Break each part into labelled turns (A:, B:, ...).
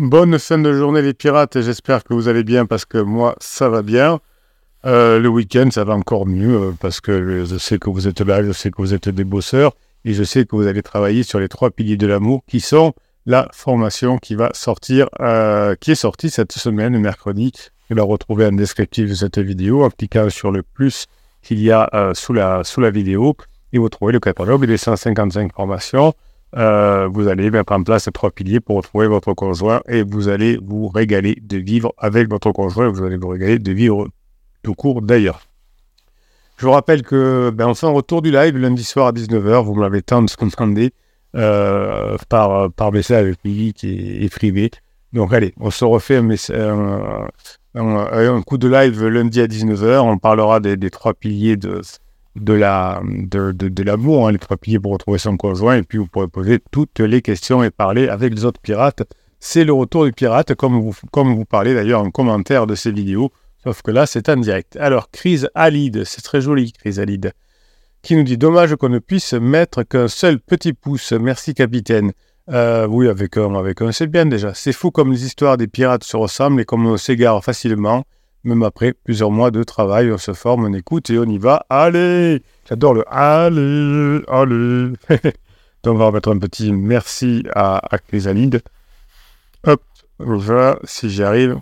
A: Bonne fin de journée les pirates, j'espère que vous allez bien parce que moi ça va bien. Euh, le week-end ça va encore mieux euh, parce que je sais que vous êtes là, je sais que vous êtes des bosseurs et je sais que vous allez travailler sur les trois piliers de l'amour qui sont la formation qui va sortir, euh, qui est sortie cette semaine, mercredi. Vous la retrouvez en descriptif de cette vidéo en cliquant sur le plus qu'il y a sous, la, sous la vidéo et vous trouvez le catalogue des 155 formations. Euh, vous allez mettre en place trois piliers pour retrouver votre conjoint et vous allez vous régaler de vivre avec votre conjoint. Vous allez vous régaler de vivre tout court d'ailleurs. Je vous rappelle que ben, fait un retour du live lundi soir à 19h. Vous me l'avez tant demandé euh, par, par message public et, et, privé. Donc allez, on se refait un, coup de live lundi à 19h. On parlera des trois piliers de, de la de, de, l'amour, hein, les trois piliers pour retrouver son conjoint, et puis vous pourrez poser toutes les questions et parler avec les autres pirates. C'est le retour du pirate, comme vous, comme vous parlez d'ailleurs en commentaire de ces vidéos, sauf que là c'est en direct. Alors, Crise Alide, c'est très joli, Crise Alide, qui nous dit Dommage qu'on ne puisse mettre qu'un seul petit pouce, merci capitaine. Euh, oui, avec un, avec un c'est bien déjà. C'est fou comme les histoires des pirates se ressemblent et comme on s'égare facilement. Même après plusieurs mois de travail, on se forme, on écoute et on y va. Allez J'adore le allez, allez. Donc on va remettre un petit merci à, à Chrysalide. Hop, voilà, si j'y arrive.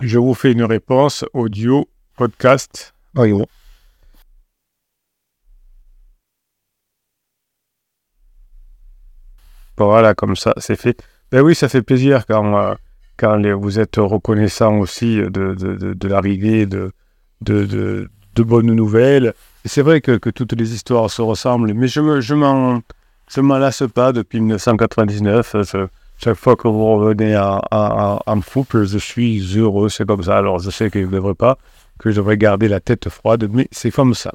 A: Je vous fais une réponse audio, podcast. Voilà, comme ça, c'est fait. Ben oui, ça fait plaisir quand, euh, quand vous êtes reconnaissant aussi de, l'arrivée de, bonnes nouvelles. C'est vrai que, toutes les histoires se ressemblent, mais je ne je m'en, lasse pas depuis 1999. chaque fois que vous revenez en, en, en je suis heureux, c'est comme ça. Alors je sais que je ne devrais pas, que je devrais garder la tête froide, mais c'est comme ça.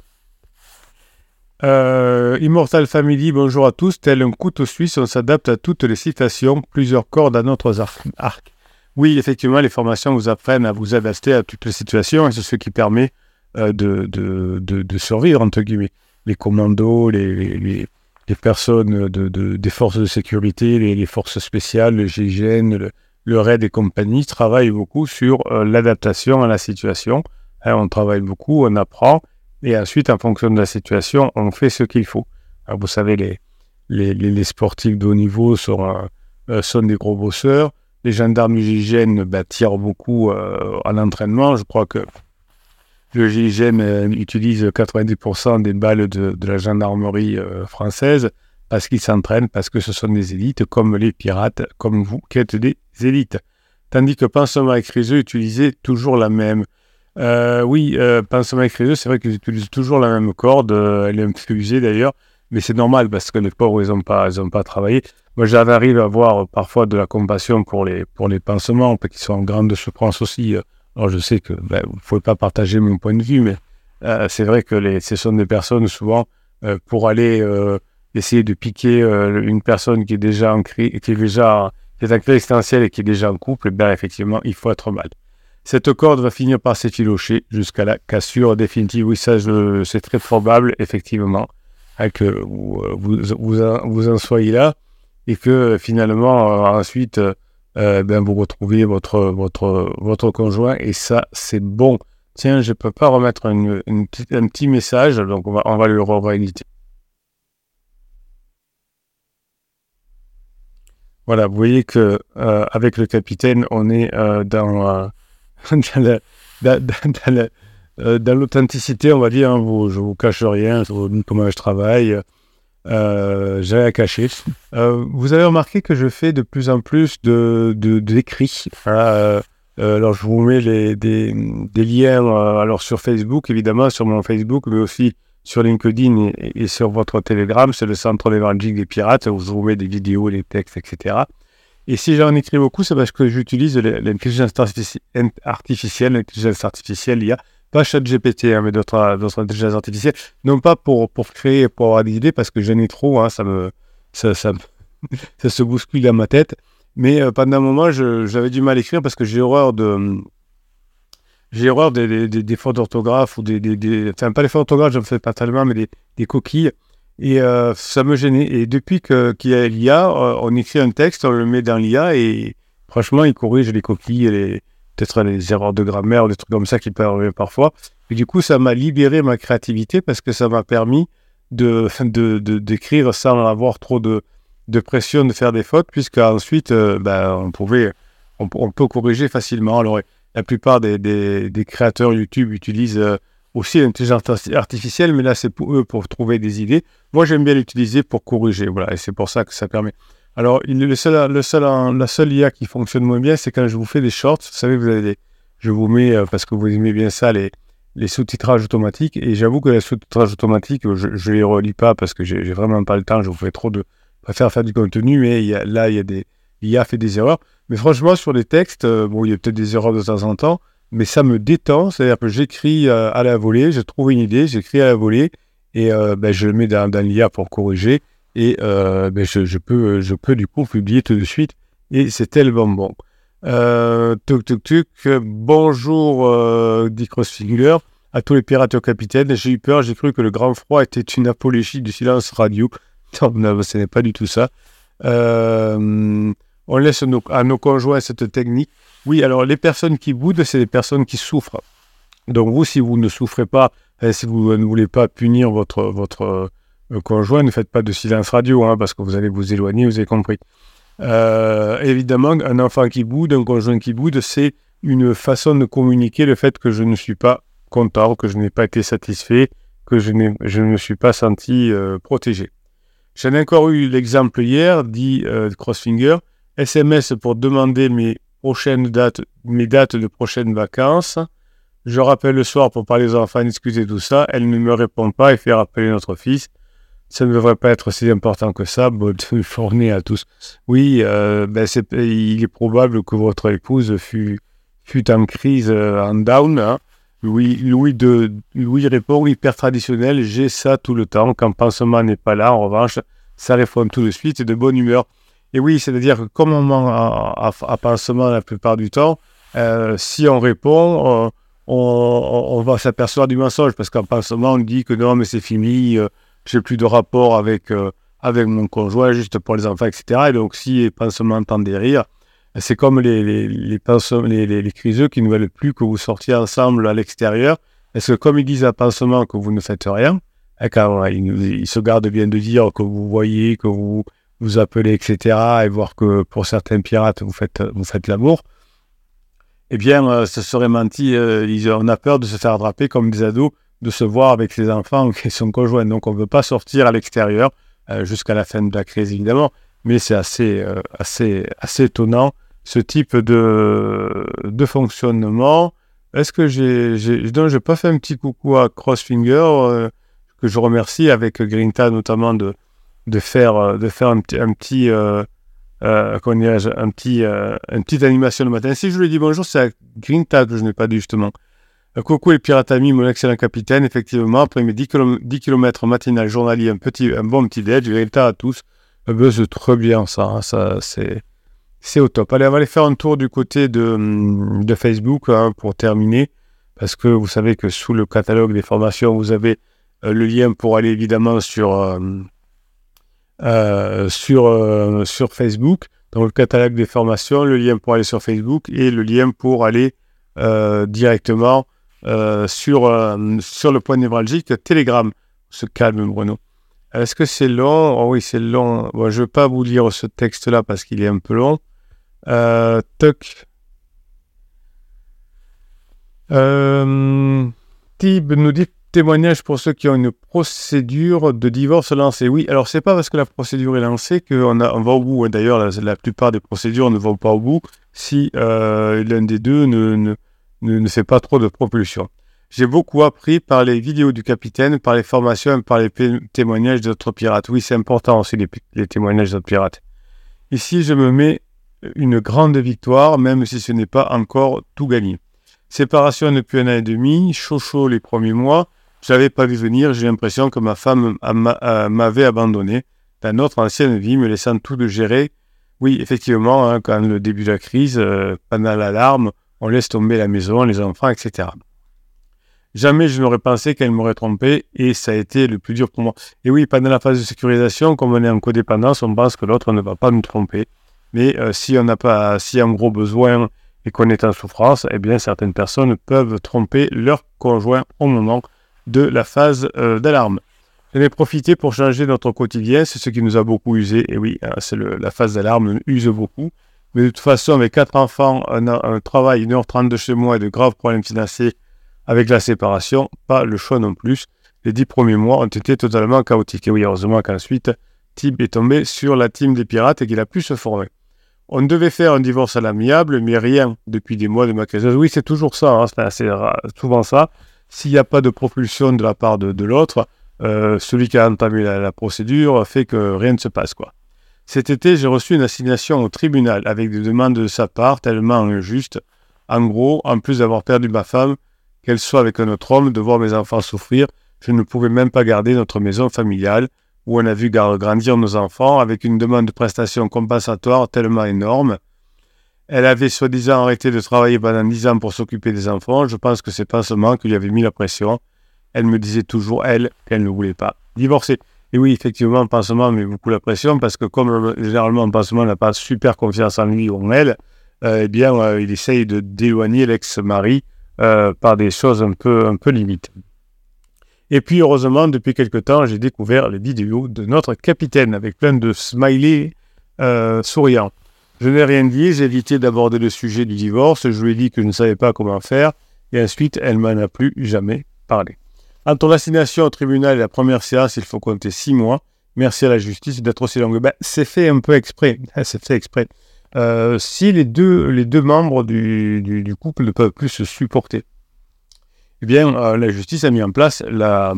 A: Euh, Immortal Family, bonjour à tous. Tel un couteau suisse, on s'adapte à toutes les citations, plusieurs cordes à notre arc. Oui, effectivement, les formations vous apprennent à vous adapter à toutes les situations et c'est ce qui permet euh, de, de, de, survivre, entre guillemets. Les commandos, les, les, les personnes de, des forces de sécurité, les, forces spéciales, le GIGN, le, le RAID et compagnie travaillent beaucoup sur euh, l'adaptation à la situation. Hein, on travaille beaucoup, on apprend et ensuite, en fonction de la situation, on fait ce qu'il faut. vous savez, les, les, les, sportifs de haut niveau sont, euh, sont des gros bosseurs les gendarmes du GIGN bah, tirent beaucoup euh, à l'entraînement. Je crois que le GIGN euh, utilise 90% des balles de, la gendarmerie euh, française parce qu'ils s'entraînent, parce que ce sont des élites comme les pirates, comme vous qui êtes des élites. Tandis que Pansement et Criseux utilisaient toujours la même. oui, Pansement et Criseux, c'est vrai qu'ils utilisent toujours la même corde. elle est un peu usée d'ailleurs, mais c'est normal parce que les pauvres, ils n'ont pas, pas travaillé. Moi, j'arrive à avoir parfois de la compassion pour les, pour les pansements, qui sont en grande souffrance aussi. Alors, je sais que ben, vous ne pouvez pas partager mon point de vue, mais euh, c'est vrai que les, ce sont des personnes, souvent, euh, pour aller euh, essayer de piquer une personne qui est déjà en cri, qui est déjà qui est en crise existentielle et qui est déjà en couple, ben, effectivement, il faut être mal. Cette corde va finir par s'effilocher jusqu'à la cassure définitive. Oui, ça, c'est très probable, effectivement, que vous, vous, vous en soyez là et que finalement, euh, ensuite, euh, ben, vous retrouvez votre, votre, votre conjoint et ça, c'est bon. Tiens, je peux pas remettre une, un petit message, donc on va, on va le. Voilà, vous voyez que euh, avec le capitaine, on est euh, dans, dans l'authenticité, on va dire. Hein, vous, je vous cache rien, dis comment je travaille. Euh, J'avais à cacher. Euh, vous avez remarqué que je fais de plus en plus de d'écrits. Euh, euh, alors je vous mets des, liens alors sur Facebook évidemment sur mon Facebook mais aussi sur LinkedIn et, sur votre Telegram c'est le centre d'évangile des pirates je vous mets des vidéos des textes etc et si j'en écris beaucoup c'est parce que j'utilise l'intelligence artificielle l'intelligence artificielle IA pas ChatGPT, hein, mais d'autres intelligences artificielles, non pas pour, pour créer, pour avoir des idées, parce que j'en ai trop, hein, ça, me, ça, ça, ça, se bouscule dans ma tête. Mais euh, pendant un moment, j'avais du mal à écrire parce que j'ai horreur de. J'ai horreur des, des, fautes d'orthographe ou des, des, Enfin, pas les fautes d'orthographe, je ne fais pas tellement, mais des, coquilles. Et euh, ça me gênait. Et depuis qu'il y a l'IA, euh, on écrit un texte, on le met dans l'IA et franchement, il corrige les coquilles, les, peut-être les erreurs de grammaire, des trucs comme ça qui peuvent arriver parfois. Et du coup, ça m'a libéré ma créativité parce que ça m'a permis de, de, d'écrire sans avoir trop de, de pression de faire des fautes, puisque ensuite, euh, ben, on pouvait, on, peut corriger facilement. Alors, la plupart des, des, créateurs YouTube utilisent euh, aussi l'intelligence artificielle, mais là, c'est pour eux pour trouver des idées. Moi, j'aime bien l'utiliser pour corriger, voilà, et c'est pour ça que ça permet. Alors, le seul, le seul, la seule IA qui fonctionne moins bien, c'est quand je vous fais des shorts. Vous savez, vous avez des, je vous mets, euh, parce que vous aimez bien ça, les, sous-titrages automatiques. Et j'avoue que les sous-titrages automatiques, je ne les relis pas parce que j'ai vraiment pas le temps. Je vous fais trop de. Je préfère faire du contenu, mais là, il y a des. L'IA fait des erreurs. Mais franchement, sur les textes, euh, bon, il y a peut-être des erreurs de temps en temps, mais ça me détend. C'est-à-dire que j'écris euh, à la volée, je trouve une idée, j'écris à la volée, et ben, je le mets dans l'IA pour corriger et euh, ben je, peux, je peux du coup publier tout de suite et c'est tellement bon. Euh, tuk tuk tuk, bonjour euh, dit Crossfinger à tous les pirates au capitaine. J'ai eu peur, j'ai cru que le grand froid était une apologie du silence radio. Non, ce n'est pas du tout ça. Euh, on laisse à nos conjoints cette technique. Oui, alors les personnes qui boudent, c'est les personnes qui souffrent. Donc vous, si vous ne souffrez pas, si vous ne voulez pas punir votre, votre conjoint, ne faites pas de silence radio, hein, parce que vous allez vous éloigner, vous avez compris. Euh, évidemment, un enfant qui boude, un conjoint qui boude, c'est une façon de communiquer le fait que je ne suis pas content, que je n'ai pas été satisfait, que je, ne me suis pas senti euh, protégé. J'en ai encore eu l'exemple hier, dit euh, Crossfinger, SMS pour demander mes prochaines dates, mes dates de prochaines vacances. Je rappelle le soir pour parler aux enfants, discuter tout ça. Elle ne me répond pas et fait rappeler notre fils ça ne devrait pas être si important que ça. Bonne journée à tous. Oui, euh, ben il est probable que votre épouse fut en crise, euh, en down. Hein. Louis, Louis, de, Louis répond hyper traditionnel, j'ai ça tout le temps. Quand pansement n'est pas là, en revanche, ça répond tout de suite et de bonne humeur. Et oui, c'est-à-dire que comme on ment à, à, pansement la plupart du temps, euh, si on répond, on, on, va s'apercevoir du mensonge parce qu'en pansement, on dit que non, mais c'est fini, j'ai plus de rapport avec, euh, avec mon conjoint, juste pour les enfants, etc. Et donc, si les pansements entendent des rires, c'est comme les, les, les, les, les, criseux qui ne veulent plus que vous sortiez ensemble à l'extérieur. Est-ce que comme ils disent à pansement que vous ne faites rien, hein, quand ils, se gardent bien de dire que vous voyez, que vous vous appelez, etc., et voir que pour certains pirates, vous faites, vous faites l'amour, eh bien, euh, ce serait menti. Euh, on a peur de se faire attraper comme des ados de se voir avec ses enfants qui sont conjoints. Donc on ne veut pas sortir à l'extérieur euh, jusqu'à la fin de la crise, évidemment. Mais c'est assez, euh, assez, assez étonnant, ce type de, de fonctionnement. Est-ce que j'ai... Donc, je pas fait un petit coucou à Crossfinger, euh, que je remercie avec Grinta notamment de, de, faire, de faire un petit... Un petit un petit, une petite animation le matin. Si je lui dis bonjour, c'est à Grinta que je n'ai pas dit justement. Coucou les pirates amis, mon excellent capitaine. Effectivement, après mes 10 km, matinal journalier, un, petit, un bon petit déj, résultat à tous. Un buzz trop bien, ça. Hein, ça c'est, au top. Allez, on va aller faire un tour du côté de, hum, Facebook hein, pour terminer. Parce que vous savez que sous le catalogue des formations, vous avez euh, le lien pour aller évidemment sur, euh, euh, sur, sur Facebook. Dans le catalogue des formations, le lien pour aller sur Facebook et le lien pour aller directement euh, sur, euh, sur le point névralgique Telegram. Se calme, Bruno. Est-ce que c'est long? Oh oui, c'est long. Bon, je ne vais pas vous lire ce texte-là parce qu'il est un peu long. Euh, toc. Euh, Tib nous dit témoignage pour ceux qui ont une procédure de divorce lancée. Oui, alors c'est pas parce que la procédure est lancée qu'on on va au bout. Hein. D'ailleurs, la, plupart des procédures ne vont pas au bout si l'un des deux ne, fait pas trop de propulsion. J'ai beaucoup appris par les vidéos du capitaine, par les formations, par les témoignages d'autres pirates. Oui, c'est important aussi les, témoignages d'autres pirates. Ici, je me mets une grande victoire, même si ce n'est pas encore tout gagné. Séparation depuis un an et demi, chaud chaud les premiers mois. Je n'avais pas vu venir, j'ai l'impression que ma femme m'avait abandonné dans notre ancienne vie, me laissant tout de gérer. Oui, effectivement, hein, quand le début de la crise, euh, pendant l'alarme, on laisse tomber la maison, les enfants, etc. Jamais je n'aurais pensé qu'elle m'aurait trompé et ça a été le plus dur pour moi. Et oui, pendant la phase de sécurisation, comme on est en codépendance, on pense que l'autre ne va pas nous tromper. Mais euh, si on n'a pas, si un gros besoin et qu'on est en souffrance, eh bien certaines personnes peuvent tromper leur conjoint au moment de la phase euh, d'alarme. J'en ai profité pour changer notre quotidien, c'est ce qui nous a beaucoup usé. Et oui, hein, c'est la phase d'alarme use beaucoup. Mais de toute façon, avec quatre enfants, un, un travail, 1h30 de chez moi et de graves problèmes financiers avec la séparation, pas le choix non plus. Les dix premiers mois ont été totalement chaotiques. Et oui, heureusement qu'ensuite, Tib est tombé sur la team des pirates et qu'il a pu se former. On devait faire un divorce à l'amiable, mais rien depuis des mois de ma crise. Oui, c'est toujours ça, hein, c'est souvent ça. S'il n'y a pas de propulsion de la part de, l'autre, euh, celui qui a entamé la, procédure fait que rien ne se passe. quoi. Cet été, j'ai reçu une assignation au tribunal avec des demandes de sa part tellement injustes. En gros, en plus d'avoir perdu ma femme, qu'elle soit avec un autre homme, de voir mes enfants souffrir, je ne pouvais même pas garder notre maison familiale où on a vu grandir nos enfants avec une demande de prestation compensatoire tellement énorme. Elle avait soi-disant arrêté de travailler pendant dix ans pour s'occuper des enfants. Je pense que c'est pas seulement qu'il y avait mis la pression. Elle me disait toujours, elle, qu'elle ne voulait pas divorcer. Et oui, effectivement, pansement met beaucoup la pression parce que comme euh, généralement, pansement n'a pas super confiance en lui ou en elle, euh, eh bien, euh, il essaye de d'éloigner l'ex-mari par des choses un peu, un peu limites. Et puis, heureusement, depuis quelque temps, j'ai découvert les vidéos de notre capitaine avec plein de smileys souriants. Je n'ai rien dit, j'ai évité d'aborder le sujet du divorce, je lui ai dit que je ne savais pas comment faire, et ensuite elle m'en a plus jamais parlé. Entre l'assignation au tribunal et la première séance, il faut compter six mois. Merci à la justice d'être aussi longue. Ben, c'est fait un peu exprès. c'est fait exprès. Euh, si les deux, les deux membres du, couple ne peuvent plus se supporter, eh bien, euh, la justice a mis en place la,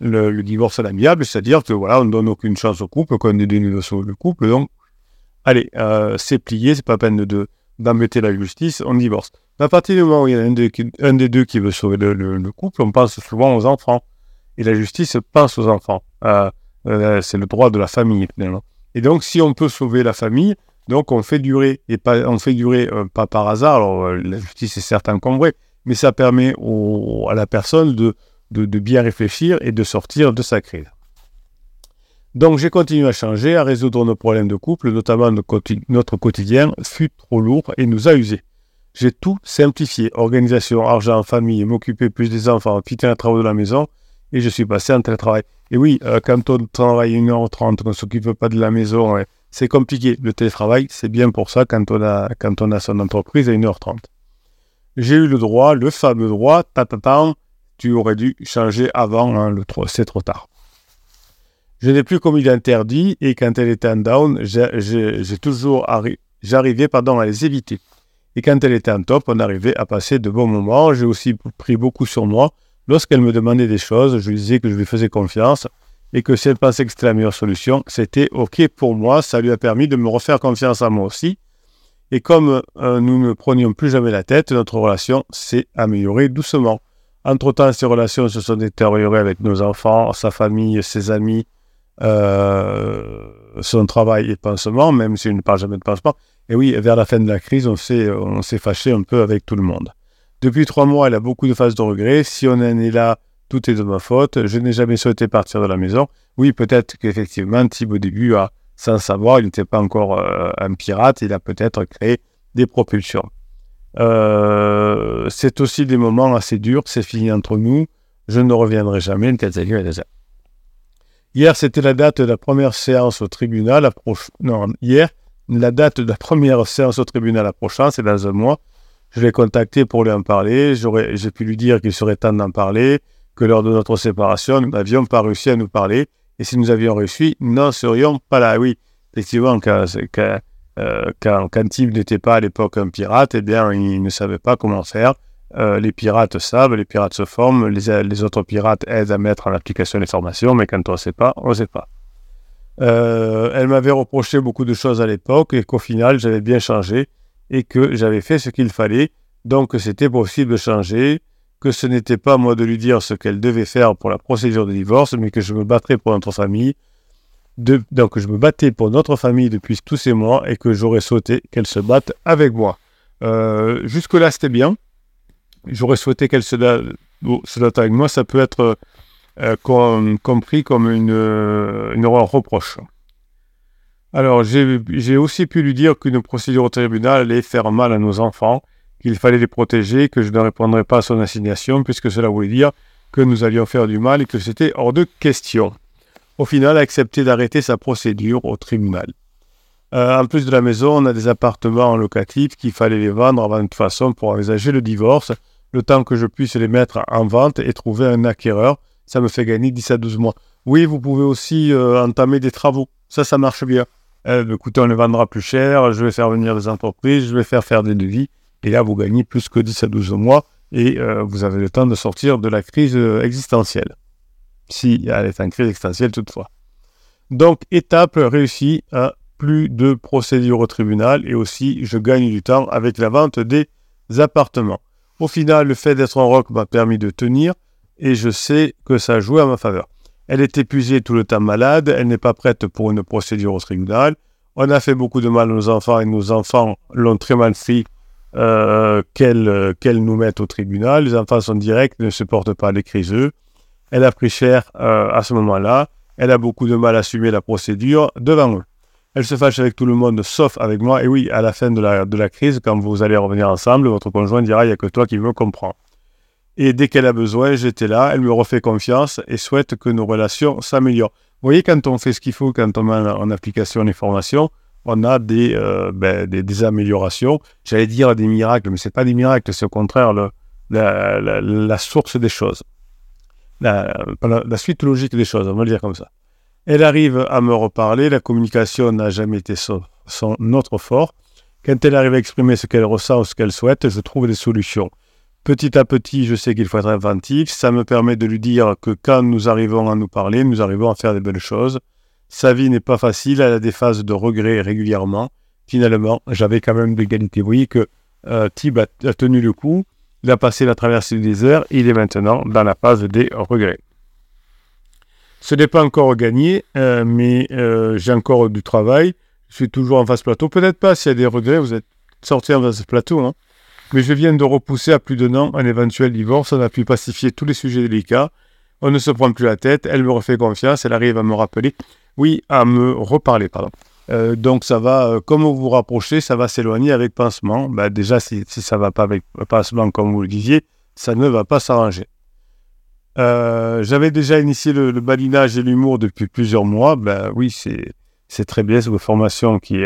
A: le, divorce à l'amiable, c'est-à-dire que voilà, on ne donne aucune chance au couple, qu'on est le couple, donc allez, euh, c'est plié, c'est pas peine de, d'embêter la justice, on divorce. À partir du moment où il y a un, des deux qui veut sauver le, couple, on pense souvent aux enfants. Et la justice pense aux enfants. Euh, euh, c'est le droit de la famille, finalement. Et donc, si on peut sauver la famille, donc on fait durer, et pas, on fait durer pas par hasard, alors la justice est certes encombrée, mais ça permet à la personne de, de bien réfléchir et de sortir de sa crise. Donc j'ai continué à changer, à résoudre nos problèmes de couple, notamment notre quotidien fut trop lourd et nous a usés. J'ai tout simplifié, organisation, argent, famille, m'occuper plus des enfants, quitter les travaux de la maison, et je suis passé en télétravail. Et oui, euh, quand on travaille 1h30, qu'on ne s'occupe pas de la maison, c'est compliqué. Le télétravail, c'est bien pour ça quand on a, quand on a son entreprise à 1h30. J'ai eu le droit, le fameux droit, tatatam, tu aurais dû changer avant, hein, c'est trop tard. Je n'ai plus commis d'interdit et quand elle était en down, j'arrivais à les éviter. Et quand elle était en top, on arrivait à passer de bons moments. J'ai aussi pris beaucoup sur moi. Lorsqu'elle me demandait des choses, je lui disais que je lui faisais confiance et que si elle pensait que c'était la meilleure solution, c'était OK pour moi. Ça lui a permis de me refaire confiance à moi aussi. Et comme euh, nous ne prenions plus jamais la tête, notre relation s'est améliorée doucement. Entre-temps, ces relations se sont détériorées avec nos enfants, sa famille, ses amis, euh, son travail et pansement, même s'il ne parle jamais de pansement. Et oui, vers la fin de la crise, on s'est, fâché un peu avec tout le monde. Depuis trois mois, elle a beaucoup de phases de regret. Si on en est là, tout est de ma faute. Je n'ai jamais souhaité partir de la maison. Oui, peut-être qu'effectivement, Thib, au début, a, sans savoir, il n'était pas encore euh, un pirate. Il a peut-être créé des propulsions. Euh, c'est aussi des moments assez durs. C'est fini entre nous. Je ne reviendrai jamais. Hier, c'était la date de la première séance au tribunal. Non, hier, la date de la première séance au tribunal approchant, c'est dans un mois. Je l'ai contacté pour lui en parler. J'ai pu lui dire qu'il serait temps d'en parler, que lors de notre séparation, nous n'avions pas réussi à nous parler. Et si nous avions réussi, nous n'en serions pas là. Oui, effectivement, quand, quand, euh, quand, n'était pas à l'époque un pirate, eh bien, il ne savait pas comment faire. Euh, les pirates savent, les pirates se forment, les, autres pirates aident à mettre en application les formations, mais quand on ne sait pas, on ne sait pas. Euh, elle m'avait reproché beaucoup de choses à l'époque et qu'au final, j'avais bien changé et que j'avais fait ce qu'il fallait, donc c'était possible de changer, que ce n'était pas moi de lui dire ce qu'elle devait faire pour la procédure de divorce, mais que je me battrais pour notre famille. donc je me battais pour notre famille depuis tous ces mois et que j'aurais souhaité qu'elle se batte avec moi. Euh, jusque-là, c'était bien j'aurais souhaité qu'elle se, date avec moi, ça peut être euh, compris comme une, euh, une reproche. Alors, j'ai aussi pu lui dire qu'une procédure au tribunal allait faire mal à nos enfants, qu'il fallait les protéger, que je ne répondrais pas à son assignation, puisque cela voulait dire que nous allions faire du mal et que c'était hors de question. Au final, a accepté d'arrêter sa procédure au tribunal. Euh, en plus de la maison, on a des appartements en locatif qu'il fallait les vendre avant de toute façon pour envisager le divorce, le temps que je puisse les mettre en vente et trouver un acquéreur. Ça me fait gagner 10 à 12 mois. Oui, vous pouvez aussi euh, entamer des travaux. Ça, ça marche bien. Euh, écoutez, on les vendra plus cher, je vais faire venir des entreprises, je vais faire faire des devis. Et là, vous gagnez plus que 10 à 12 mois et euh, vous avez le temps de sortir de la crise euh, existentielle. Si elle est en crise existentielle toutefois. Donc, étape réussie, à plus de procédures au tribunal et aussi je gagne du temps avec la vente des appartements. Au final, le fait d'être en rock m'a permis de tenir et je sais que ça a joué à ma faveur. Elle est épuisée tout le temps malade, elle n'est pas prête pour une procédure au tribunal. On a fait beaucoup de mal à nos enfants et nos enfants l'ont très mal fait euh, qu'elle nous mette au tribunal. Les enfants sont directs, ne supportent pas les criseux. Elle a pris cher euh, à ce moment-là. Elle a beaucoup de mal à assumer la procédure devant eux. Elle se fâche avec tout le monde sauf avec moi. Et oui, à la fin de la, de la crise, quand vous allez revenir ensemble, votre conjoint dira il n'y a que toi qui me comprends. Et dès qu'elle a besoin, j'étais là. Elle me refait confiance et souhaite que nos relations s'améliorent. Vous voyez, quand on fait ce qu'il faut, quand on met en application les formations, on a des, euh, ben, des, améliorations. J'allais dire des miracles, mais ce n'est pas des miracles, c'est au contraire le, la, source des choses. La, suite logique des choses, on va le dire comme ça. Elle arrive à me reparler, la communication n'a jamais été son, son, notre fort. Quand elle arrive à exprimer ce qu'elle ressent ou ce qu'elle souhaite, je trouve des solutions. Petit à petit, je sais qu'il faut être inventif. Ça me permet de lui dire que quand nous arrivons à nous parler, nous arrivons à faire des belles choses. Sa vie n'est pas facile, elle a des phases de regret régulièrement. Finalement, j'avais quand même l'égalité. Vous voyez que euh, Tib a, tenu le coup, il a passé la traversée du désert, il est maintenant dans la phase des regrets. Ce n'est pas encore gagné, euh, mais euh, j'ai encore du travail. Je suis toujours en phase plateau. Peut-être pas s'il y a des regrets, vous êtes sorti en phase plateau. Hein. Mais je viens de repousser à plus d'un an un éventuel divorce. On a pu pacifier tous les sujets délicats. On ne se prend plus la tête. Elle me refait confiance. Elle arrive à me rappeler oui, à me reparler, pardon. Euh, donc ça va, euh, comme vous vous rapprochez, ça va s'éloigner avec pincement. Bah, déjà, si, ça ne va pas avec pincement, comme vous le disiez, ça ne va pas s'arranger. Euh, j'avais déjà initié le, balinage et l'humour depuis plusieurs mois. Ben oui, c'est très bien, c'est une formation qui,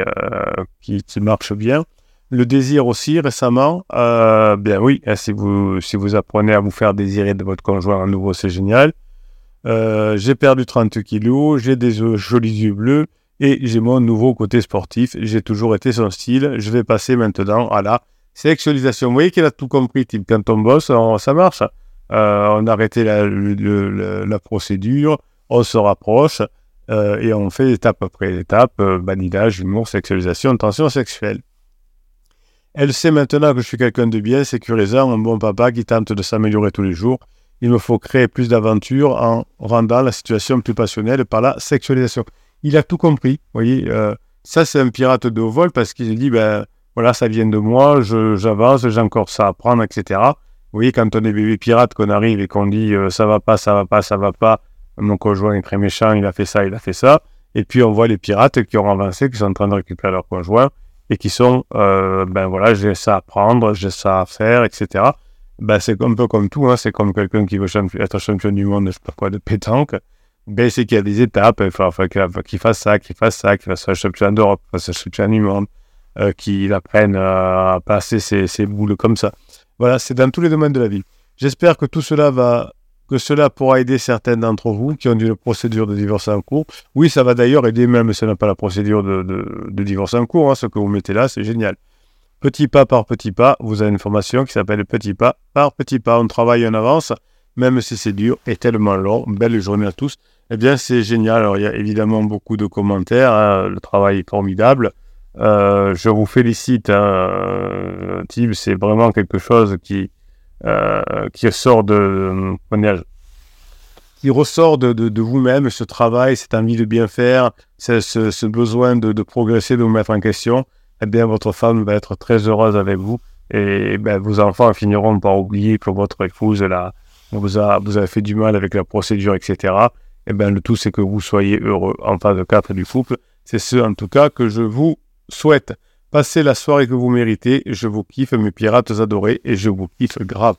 A: qui, marche bien. Le désir aussi, récemment, bien oui, hein, si, vous, si vous apprenez à vous faire désirer de votre conjoint à nouveau, c'est génial. Euh, j'ai perdu 30 kilos, j'ai des jolis yeux bleus et j'ai mon nouveau côté sportif. J'ai toujours été son style. Je vais passer maintenant à la sexualisation. Vous voyez qu'il a tout compris. Quand on bosse, ça marche. Euh, on a arrêté la, procédure, on se rapproche euh, et on fait étape après étape banidage, humour, sexualisation, tension sexuelle. Elle sait maintenant que je suis quelqu'un de bien, sécurisant, un bon papa qui tente de s'améliorer tous les jours il me faut créer plus d'aventures en rendant la situation plus passionnelle par la sexualisation. Il a tout compris, vous voyez. Euh, ça, c'est un pirate de haut vol parce qu'il dit, ben voilà, ça vient de moi, j'avance, j'ai encore ça à apprendre, etc. Vous voyez, quand on est bébé pirate, qu'on arrive et qu'on dit, euh, ça va pas, ça va pas, ça va pas, mon conjoint est très méchant, il a fait ça, il a fait ça. Et puis, on voit les pirates qui ont avancé, qui sont en train de récupérer leur conjoint et qui sont, euh, ben voilà, j'ai ça à apprendre, j'ai ça à faire, etc ben, c'est un peu comme tout, hein. c'est comme quelqu'un qui veut être champion du monde, je sais pas quoi, de pétanque. Ben, c'est qu'il y a des étapes, il faut, qu'il fasse ça, qu'il fasse ça, qu'il fasse un champion d'Europe, qu'il fasse un champion du monde, euh, qu'il apprenne à passer ses, boules comme ça. Voilà, c'est dans tous les domaines de la vie. J'espère que tout cela va, que cela pourra aider certains d'entre vous qui ont une procédure de divorce en cours. Oui, ça va d'ailleurs aider même si on n'a pas la procédure de, divorce en cours. Hein. ce que vous mettez là, c'est génial. Petit pas par petit pas, vous avez une formation qui s'appelle Petit pas par petit pas. On travaille en avance, même si c'est dur et tellement long. Belle journée à tous. Eh bien, c'est génial. Alors, il y a évidemment beaucoup de commentaires. Hein. Le travail est formidable. Euh, je vous félicite, hein. Tim. C'est vraiment quelque chose qui, qui sort de, qui ressort de, vous-même, ce travail, cette envie de bien faire, ce, besoin de, progresser, de vous mettre en question eh bien, votre femme va être très heureuse avec vous et ben, vos enfants finiront par oublier que votre épouse là, vous, a, vous a fait du mal avec la procédure, etc. Et eh bien, le tout, c'est que vous soyez heureux en phase de 4 du couple. C'est ce, en tout cas, que je vous souhaite. Passez la soirée que vous méritez. Je vous kiffe, mes pirates adorés, et je vous kiffe grave.